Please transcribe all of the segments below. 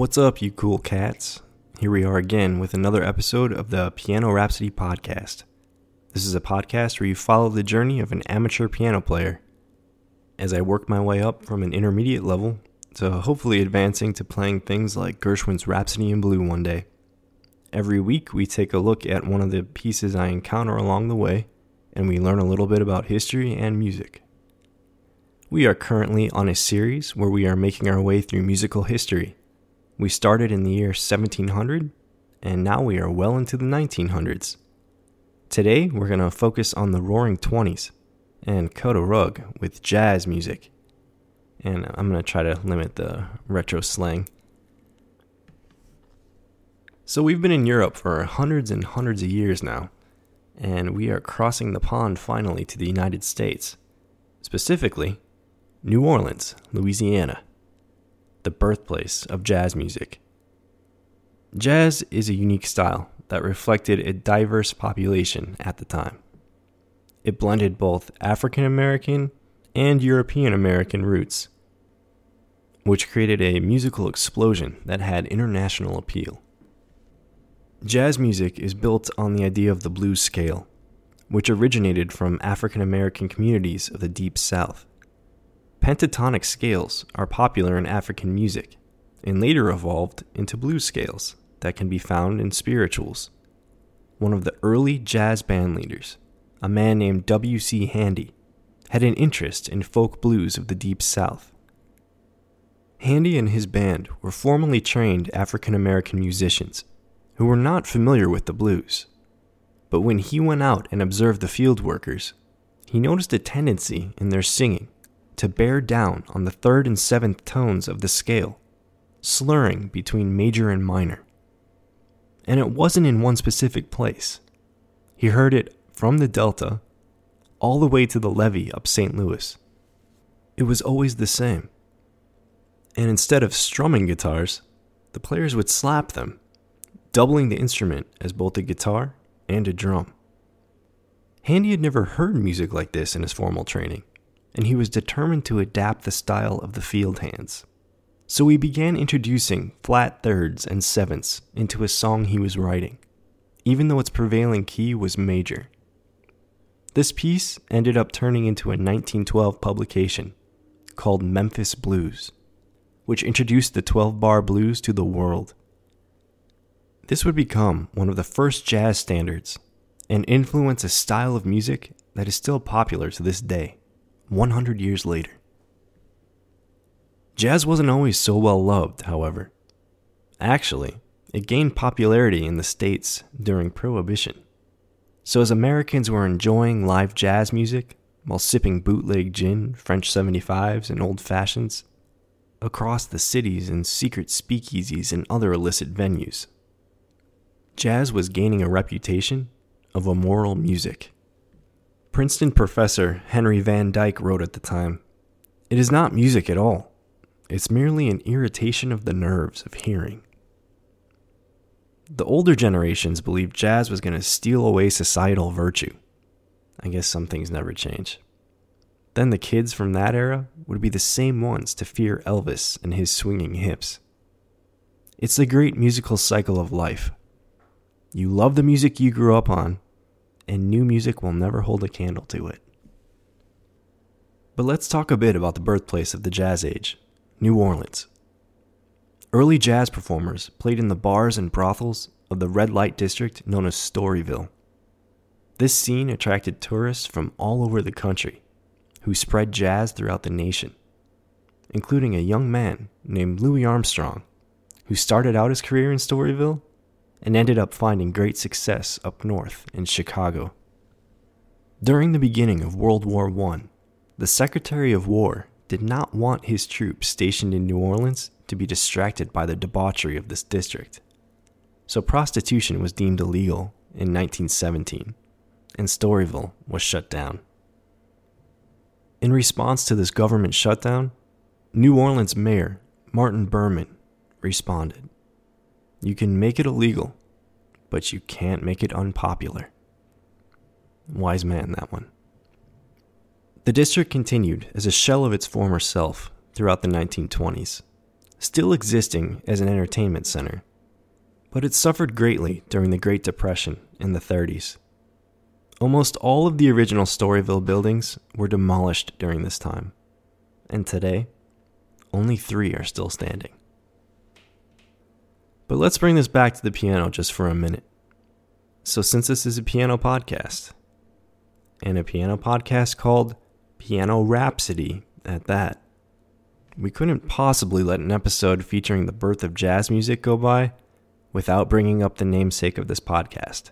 What's up, you cool cats? Here we are again with another episode of the Piano Rhapsody podcast. This is a podcast where you follow the journey of an amateur piano player as I work my way up from an intermediate level to hopefully advancing to playing things like Gershwin's Rhapsody in Blue one day. Every week, we take a look at one of the pieces I encounter along the way, and we learn a little bit about history and music. We are currently on a series where we are making our way through musical history. We started in the year 1700, and now we are well into the 1900s. Today, we're going to focus on the roaring 20s and cut a rug with jazz music. And I'm going to try to limit the retro slang. So, we've been in Europe for hundreds and hundreds of years now, and we are crossing the pond finally to the United States. Specifically, New Orleans, Louisiana, the birthplace of jazz music. Jazz is a unique style that reflected a diverse population at the time. It blended both African American and European American roots, which created a musical explosion that had international appeal. Jazz music is built on the idea of the blues scale, which originated from African American communities of the Deep South. Pentatonic scales are popular in African music and later evolved into blues scales that can be found in spirituals. One of the early jazz band leaders, a man named W.C. Handy, had an interest in folk blues of the Deep South. Handy and his band were formally trained African American musicians who were not familiar with the blues. But when he went out and observed the field workers, he noticed a tendency in their singing to bear down on the third and seventh tones of the scale, slurring between major and minor. And it wasn't in one specific place. He heard it from the Delta all the way to the levee up St. Louis. It was always the same. And instead of strumming guitars, the players would slap them, doubling the instrument as both a guitar and a drum. Handy had never heard music like this in his formal training and he was determined to adapt the style of the field hands. So he began introducing flat thirds and sevenths into a song he was writing, even though its prevailing key was major. This piece ended up turning into a 1912 publication called Memphis Blues, which introduced the 12 bar blues to the world. This would become one of the first jazz standards and influence a style of music that is still popular to this day. 100 years later. Jazz wasn't always so well loved, however. Actually, it gained popularity in the States during Prohibition. So, as Americans were enjoying live jazz music while sipping bootleg gin, French 75s, and old fashions, across the cities in secret speakeasies and other illicit venues, jazz was gaining a reputation of immoral music. Princeton professor Henry Van Dyke wrote at the time It is not music at all, it's merely an irritation of the nerves of hearing. The older generations believed jazz was going to steal away societal virtue. I guess some things never change. Then the kids from that era would be the same ones to fear Elvis and his swinging hips. It's the great musical cycle of life. You love the music you grew up on, and new music will never hold a candle to it. But let's talk a bit about the birthplace of the jazz age New Orleans. Early jazz performers played in the bars and brothels of the red light district known as Storyville. This scene attracted tourists from all over the country who spread jazz throughout the nation, including a young man named Louis Armstrong, who started out his career in Storyville and ended up finding great success up north in Chicago. During the beginning of World War I, the Secretary of War did not want his troops stationed in New Orleans to be distracted by the debauchery of this district. So prostitution was deemed illegal in 1917, and Storyville was shut down. In response to this government shutdown, New Orleans Mayor Martin Behrman responded. You can make it illegal, but you can't make it unpopular. Wise man, that one. The district continued as a shell of its former self throughout the 1920s, still existing as an entertainment center, but it suffered greatly during the Great Depression in the 30s. Almost all of the original Storyville buildings were demolished during this time, and today, only three are still standing. But let's bring this back to the piano just for a minute. So, since this is a piano podcast, and a piano podcast called Piano Rhapsody at that, we couldn't possibly let an episode featuring the birth of jazz music go by without bringing up the namesake of this podcast.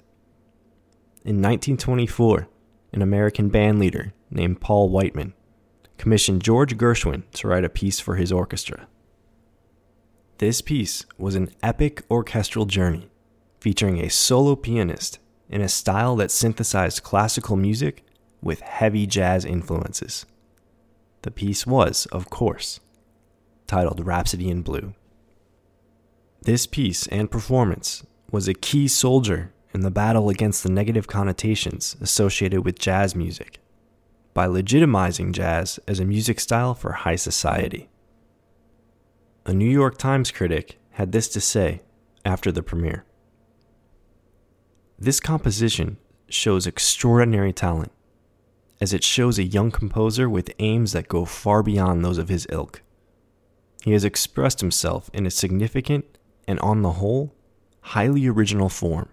In 1924, an American bandleader named Paul Whiteman commissioned George Gershwin to write a piece for his orchestra. This piece was an epic orchestral journey featuring a solo pianist in a style that synthesized classical music with heavy jazz influences. The piece was, of course, titled Rhapsody in Blue. This piece and performance was a key soldier in the battle against the negative connotations associated with jazz music by legitimizing jazz as a music style for high society. A New York Times critic had this to say after the premiere This composition shows extraordinary talent, as it shows a young composer with aims that go far beyond those of his ilk. He has expressed himself in a significant and, on the whole, highly original form.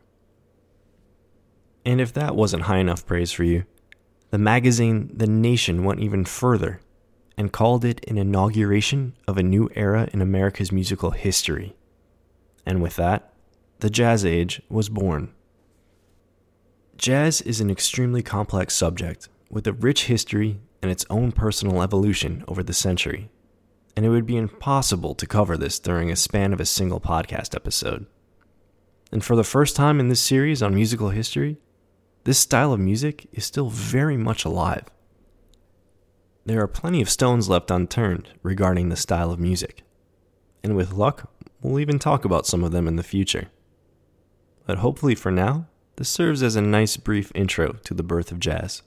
And if that wasn't high enough praise for you, the magazine The Nation went even further and called it an inauguration of a new era in America's musical history. And with that, the Jazz Age was born. Jazz is an extremely complex subject with a rich history and its own personal evolution over the century and it would be impossible to cover this during a span of a single podcast episode. And for the first time in this series on musical history, this style of music is still very much alive. There are plenty of stones left unturned regarding the style of music, and with luck, we'll even talk about some of them in the future. But hopefully for now, this serves as a nice brief intro to the birth of jazz.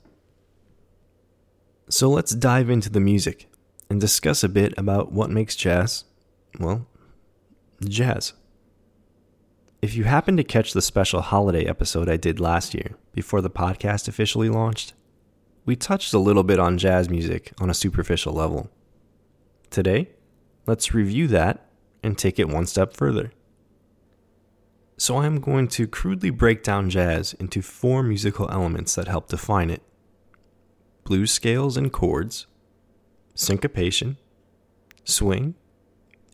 So let's dive into the music and discuss a bit about what makes jazz, well, jazz. If you happen to catch the special holiday episode I did last year, before the podcast officially launched, we touched a little bit on jazz music on a superficial level. Today, let's review that and take it one step further. So, I am going to crudely break down jazz into four musical elements that help define it blues scales and chords, syncopation, swing,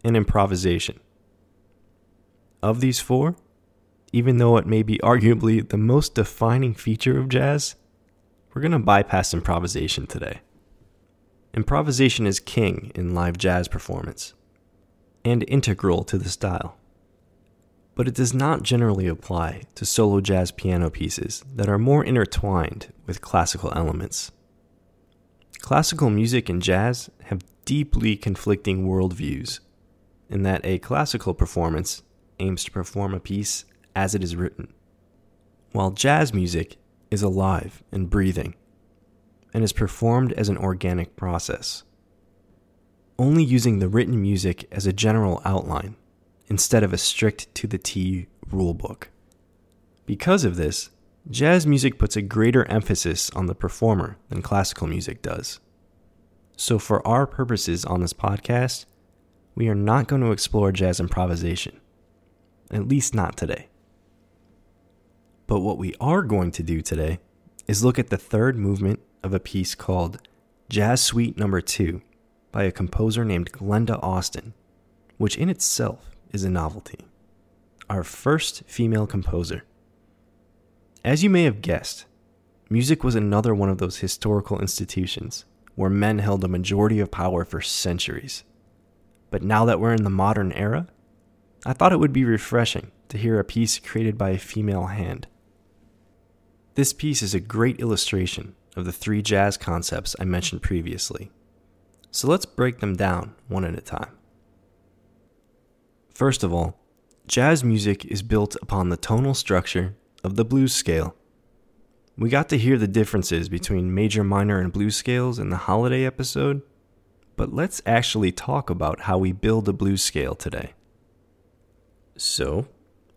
and improvisation. Of these four, even though it may be arguably the most defining feature of jazz, we're going to bypass improvisation today. Improvisation is king in live jazz performance and integral to the style. But it does not generally apply to solo jazz piano pieces that are more intertwined with classical elements. Classical music and jazz have deeply conflicting worldviews, in that a classical performance aims to perform a piece as it is written, while jazz music is alive and breathing and is performed as an organic process, only using the written music as a general outline instead of a strict to the T rulebook. Because of this, Jazz music puts a greater emphasis on the performer than classical music does. So, for our purposes on this podcast, we are not going to explore jazz improvisation, at least not today. But what we are going to do today is look at the third movement of a piece called Jazz Suite Number 2 by a composer named Glenda Austin, which in itself is a novelty. Our first female composer. As you may have guessed, music was another one of those historical institutions where men held a majority of power for centuries. But now that we're in the modern era, I thought it would be refreshing to hear a piece created by a female hand. This piece is a great illustration of the three jazz concepts I mentioned previously. So let's break them down one at a time. First of all, jazz music is built upon the tonal structure of the blues scale. We got to hear the differences between major, minor, and blues scales in the holiday episode, but let's actually talk about how we build a blues scale today. So,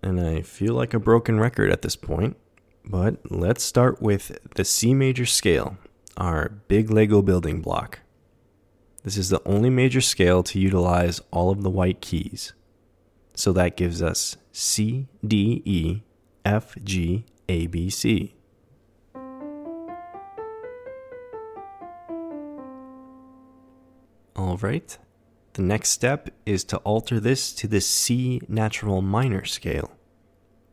and I feel like a broken record at this point, but let's start with the C major scale, our big Lego building block. This is the only major scale to utilize all of the white keys. So that gives us C, D, E, F, G, A, B, C. All right. The next step is to alter this to the C natural minor scale.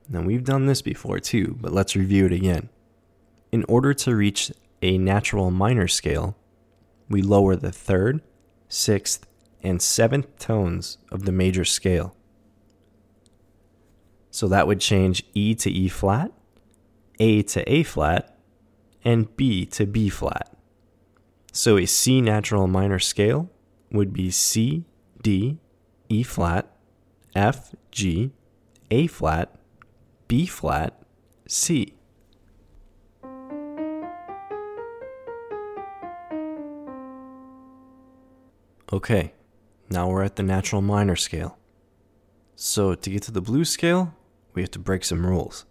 Now, we've done this before too, but let's review it again. In order to reach a natural minor scale, we lower the third, sixth, and seventh tones of the major scale. So that would change E to E flat, A to A flat, and B to B flat. So a C natural minor scale would be C, D, E flat, F, G, A flat, B flat, C. Okay, now we're at the natural minor scale. So, to get to the blues scale, we have to break some rules.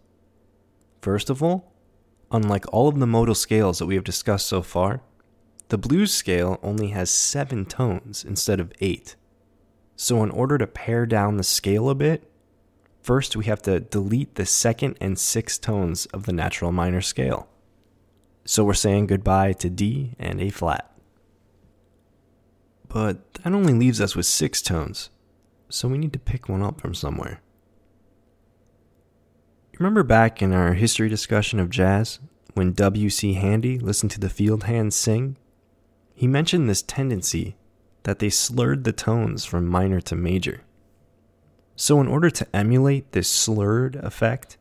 First of all, unlike all of the modal scales that we have discussed so far, the blues scale only has seven tones instead of eight. So, in order to pare down the scale a bit, first we have to delete the second and sixth tones of the natural minor scale. So, we're saying goodbye to D and A flat. But that only leaves us with six tones, so we need to pick one up from somewhere. Remember back in our history discussion of jazz when W.C. Handy listened to the field hands sing? He mentioned this tendency that they slurred the tones from minor to major. So, in order to emulate this slurred effect,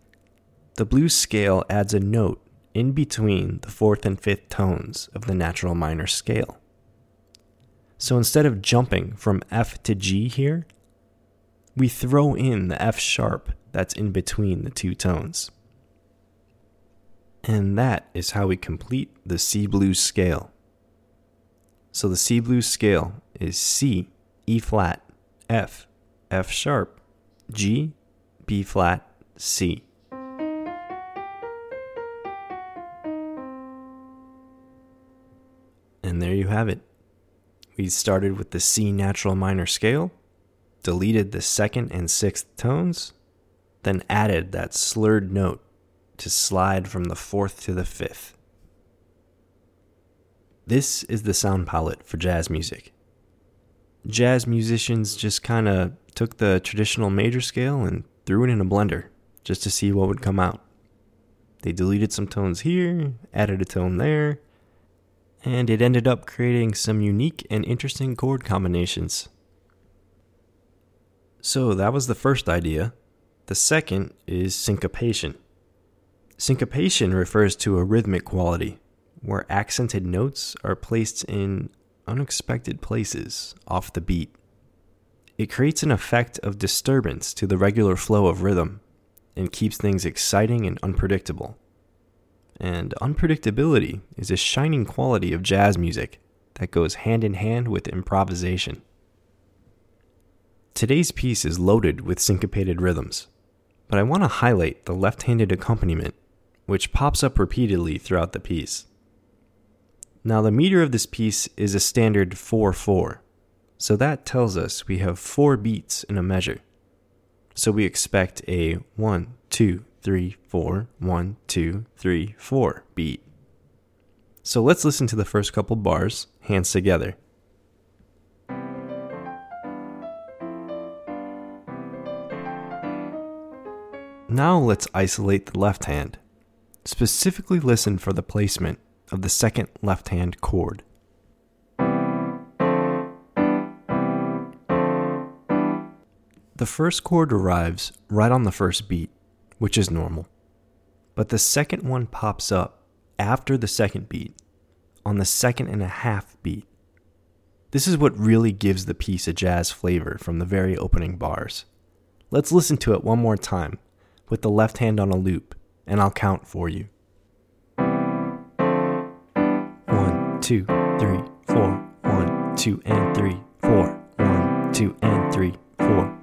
the blues scale adds a note in between the fourth and fifth tones of the natural minor scale. So instead of jumping from F to G here, we throw in the F sharp that's in between the two tones. And that is how we complete the C blues scale. So the C blues scale is C, E flat, F, F sharp, G, B flat, C. And there you have it. We started with the C natural minor scale, deleted the second and sixth tones, then added that slurred note to slide from the fourth to the fifth. This is the sound palette for jazz music. Jazz musicians just kind of took the traditional major scale and threw it in a blender just to see what would come out. They deleted some tones here, added a tone there, and it ended up creating some unique and interesting chord combinations. So that was the first idea. The second is syncopation. Syncopation refers to a rhythmic quality, where accented notes are placed in unexpected places off the beat. It creates an effect of disturbance to the regular flow of rhythm and keeps things exciting and unpredictable and unpredictability is a shining quality of jazz music that goes hand in hand with improvisation. Today's piece is loaded with syncopated rhythms, but I want to highlight the left handed accompaniment, which pops up repeatedly throughout the piece. Now, the meter of this piece is a standard 4 4, so that tells us we have four beats in a measure. So we expect a 1, 2, three, four, one, two, three, four beat. So let's listen to the first couple bars, hands together. Now let's isolate the left hand. Specifically listen for the placement of the second left hand chord. The first chord arrives right on the first beat which is normal. But the second one pops up after the second beat, on the second and a half beat. This is what really gives the piece a jazz flavor from the very opening bars. Let's listen to it one more time with the left hand on a loop, and I'll count for you. Two, three, four, one, two, and three, four. One, two, and three, four.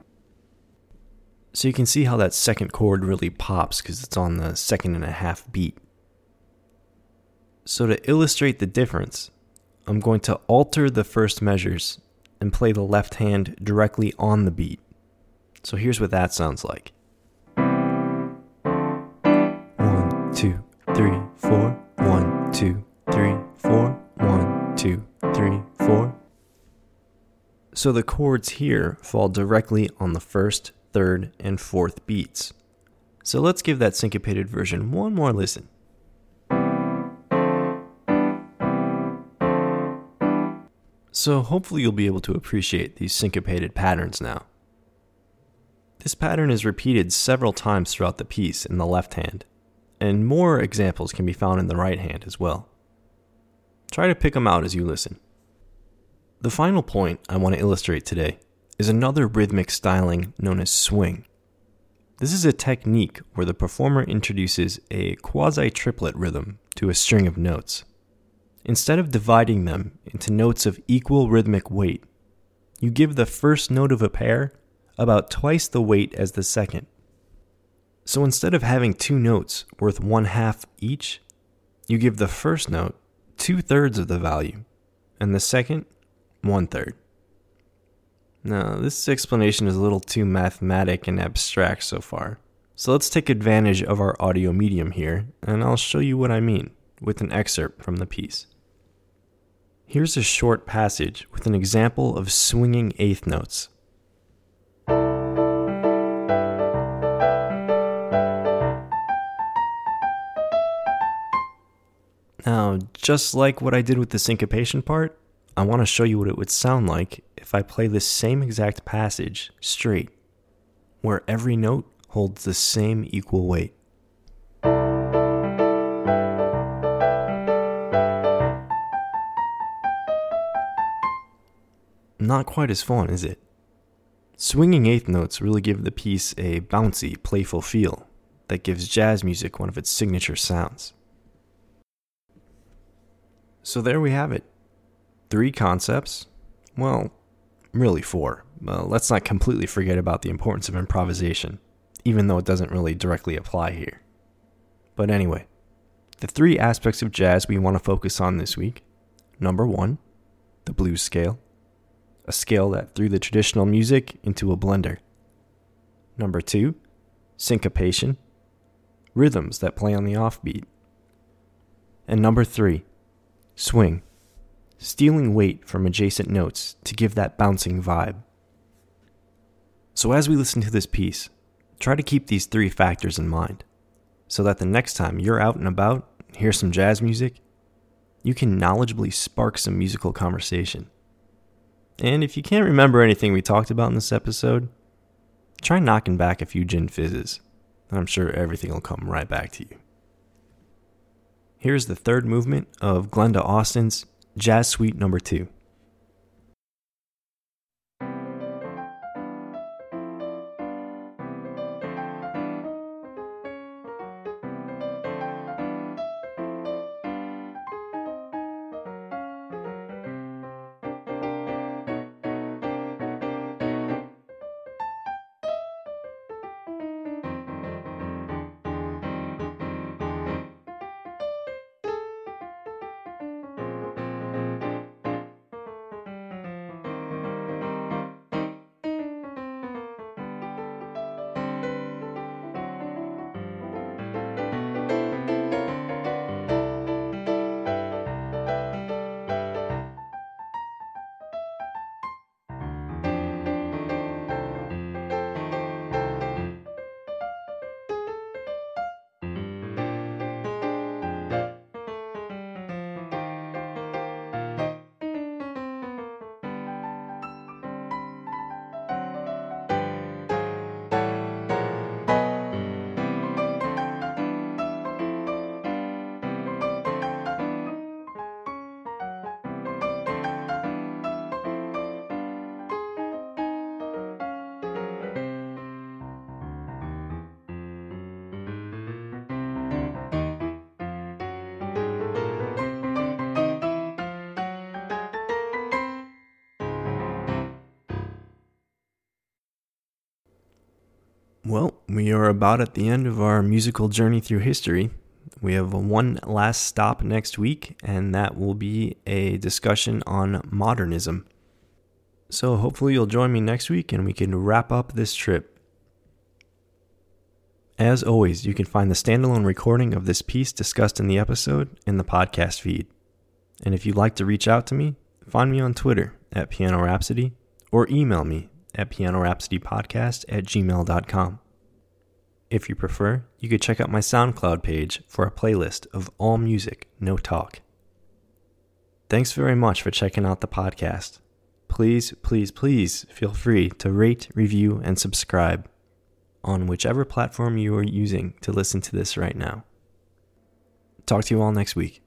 So you can see how that second chord really pops because it's on the second and a half beat. So to illustrate the difference, I'm going to alter the first measures and play the left hand directly on the beat. So here's what that sounds like. One, two, three, four. One, two, three, four. Two, three, four. So the chords here fall directly on the first, third, and fourth beats. So let's give that syncopated version one more listen. So hopefully you'll be able to appreciate these syncopated patterns now. This pattern is repeated several times throughout the piece in the left hand, and more examples can be found in the right hand as well. Try to pick them out as you listen. The final point I want to illustrate today is another rhythmic styling known as swing. This is a technique where the performer introduces a quasi triplet rhythm to a string of notes. Instead of dividing them into notes of equal rhythmic weight, you give the first note of a pair about twice the weight as the second. So instead of having two notes worth one half each, you give the first note two thirds of the value, and the second one third. Now, this explanation is a little too mathematic and abstract so far, so let's take advantage of our audio medium here, and I'll show you what I mean with an excerpt from the piece. Here's a short passage with an example of swinging eighth notes. Now, just like what I did with the syncopation part, I want to show you what it would sound like if I play this same exact passage straight, where every note holds the same equal weight. Not quite as fun, is it? Swinging eighth notes really give the piece a bouncy, playful feel that gives jazz music one of its signature sounds. So there we have it. Three concepts. Well, really four. Let's not completely forget about the importance of improvisation, even though it doesn't really directly apply here. But anyway, the three aspects of jazz we want to focus on this week number one, the blues scale a scale that threw the traditional music into a blender. Number two, syncopation, rhythms that play on the offbeat. And number three, swing, stealing weight from adjacent notes to give that bouncing vibe. So as we listen to this piece, try to keep these three factors in mind so that the next time you're out and about, hear some jazz music, you can knowledgeably spark some musical conversation. And if you can't remember anything we talked about in this episode, try knocking back a few gin fizzes. I'm sure everything will come right back to you. Here's the third movement of Glenda Austin's Jazz Suite Number 2. Well, we are about at the end of our musical journey through history. We have one last stop next week, and that will be a discussion on modernism. So hopefully you'll join me next week and we can wrap up this trip. As always, you can find the standalone recording of this piece discussed in the episode in the podcast feed. And if you'd like to reach out to me, find me on Twitter at Piano Rhapsody or email me at pianorhapsodypodcast at gmail.com. If you prefer, you could check out my SoundCloud page for a playlist of all music, no talk. Thanks very much for checking out the podcast. Please, please, please feel free to rate, review, and subscribe on whichever platform you are using to listen to this right now. Talk to you all next week.